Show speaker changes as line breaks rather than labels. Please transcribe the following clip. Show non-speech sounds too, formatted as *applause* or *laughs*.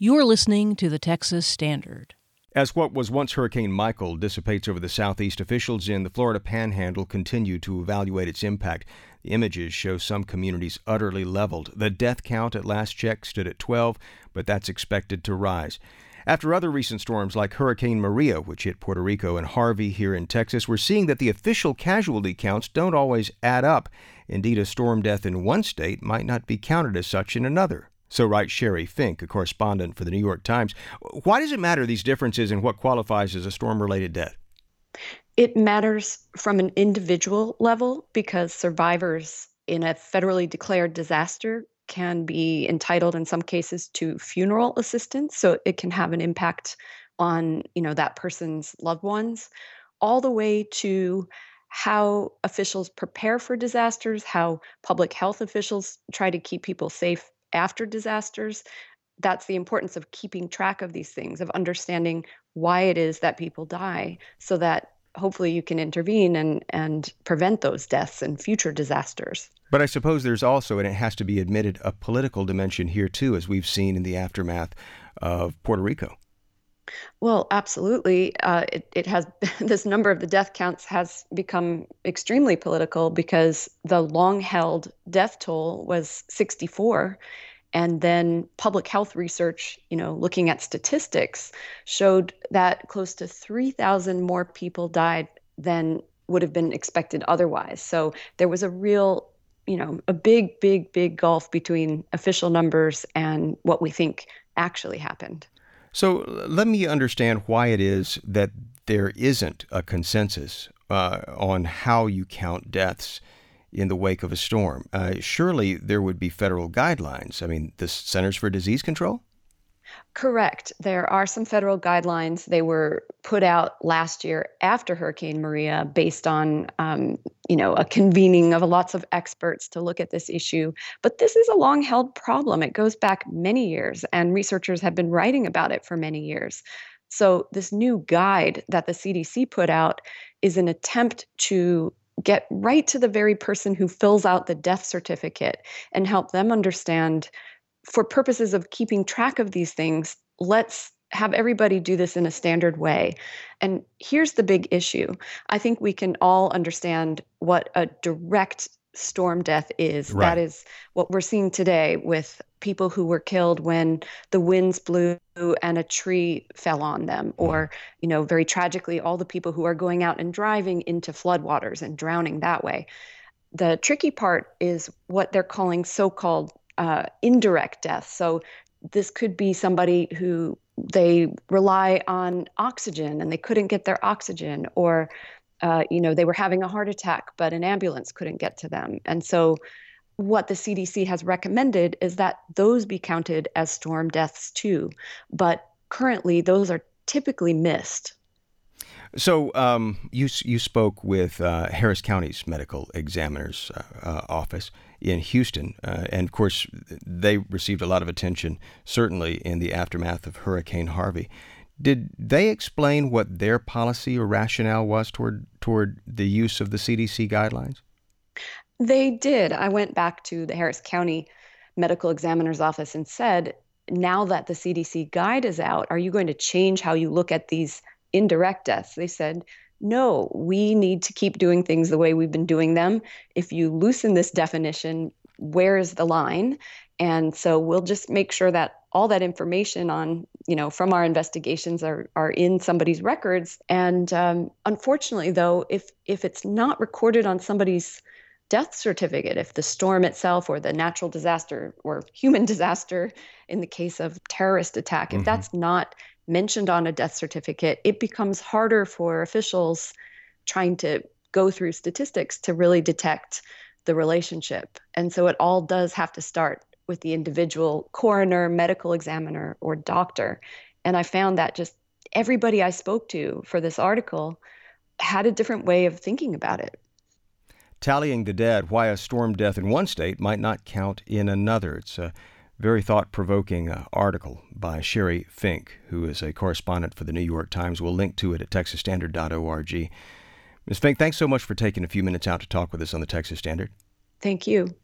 You're listening to the Texas Standard.
As what was once Hurricane Michael dissipates over the southeast, officials in the Florida Panhandle continue to evaluate its impact. The images show some communities utterly leveled. The death count at last check stood at 12, but that's expected to rise. After other recent storms like Hurricane Maria, which hit Puerto Rico, and Harvey here in Texas, we're seeing that the official casualty counts don't always add up. Indeed, a storm death in one state might not be counted as such in another. So writes Sheri Fink, a correspondent for the New York Times. Why does it matter these differences in what qualifies as a storm related death?
It matters from an individual level because survivors in a federally declared disaster can be entitled in some cases to funeral assistance so it can have an impact on you know that person's loved ones all the way to how officials prepare for disasters how public health officials try to keep people safe after disasters. That's the importance of keeping track of these things, of understanding why it is that people die, so that hopefully you can intervene and, and prevent those deaths and future disasters.
But I suppose there's also, and it has to be admitted, a political dimension here too, as we've seen in the aftermath of Puerto Rico.
Well, absolutely. Uh, it, it has *laughs* this number of the death counts has become extremely political because the long held death toll was 64. And then public health research, you know, looking at statistics, showed that close to 3,000 more people died than would have been expected otherwise. So there was a real, you know, a big, big, big gulf between official numbers and what we think actually happened.
So let me understand why it is that there isn't a consensus uh, on how you count deaths in the wake of a storm. Uh, surely there would be federal guidelines. I mean, the Centers for Disease Control?
Correct. There are some federal guidelines. They were put out last year after Hurricane Maria, based on um, you know a convening of lots of experts to look at this issue. But this is a long-held problem. It goes back many years, and researchers have been writing about it for many years. So this new guide that the CDC put out is an attempt to get right to the very person who fills out the death certificate and help them understand for purposes of keeping track of these things, let's have everybody do this in a standard way. And here's the big issue I think we can all understand what a direct storm death is.
Right.
That is what we're seeing today with people who were killed when the winds blew and a tree fell on them mm-hmm. or you know very tragically all the people who are going out and driving into floodwaters and drowning that way the tricky part is what they're calling so-called uh, indirect death. So this could be somebody who they rely on oxygen and they couldn't get their oxygen, or uh, you know they were having a heart attack but an ambulance couldn't get to them, and so what the CDC has recommended is that those be counted as storm deaths too, but currently those are typically missed.
So um, you you spoke with uh, Harris County's medical examiner's uh, uh, office in Houston, uh, and of course they received a lot of attention, certainly in the aftermath of Hurricane Harvey. Did they explain what their policy or rationale was toward toward the use of the CDC guidelines?
They did. I went back to the Harris County medical examiner's office and said, "Now that the CDC guide is out, are you going to change how you look at these indirect deaths. They said, no, we need to keep doing things the way we've been doing them. If you loosen this definition, where is the line? And so we'll just make sure that all that information on, you know, from our investigations are, are in somebody's records. And um, unfortunately, though, if if it's not recorded on somebody's death certificate, if the storm itself or the natural disaster or human *laughs* disaster in the case of terrorist attack, mm-hmm. if that's not mentioned on a death certificate, it becomes harder for officials trying to go through statistics to really detect the relationship. And so it all does have to start with the individual coroner, medical examiner, or doctor. And I found that just everybody I spoke to for this article had a different way of thinking about it.
Tallying the dead, why a storm death in one state might not count in another. It's a very thought provoking uh, article by Sheri Fink, who is a correspondent for the New York Times. We'll link to it at texasstandard.org. Ms. Fink, thanks so much for taking a few minutes out to talk with us on the Texas Standard.
Thank you.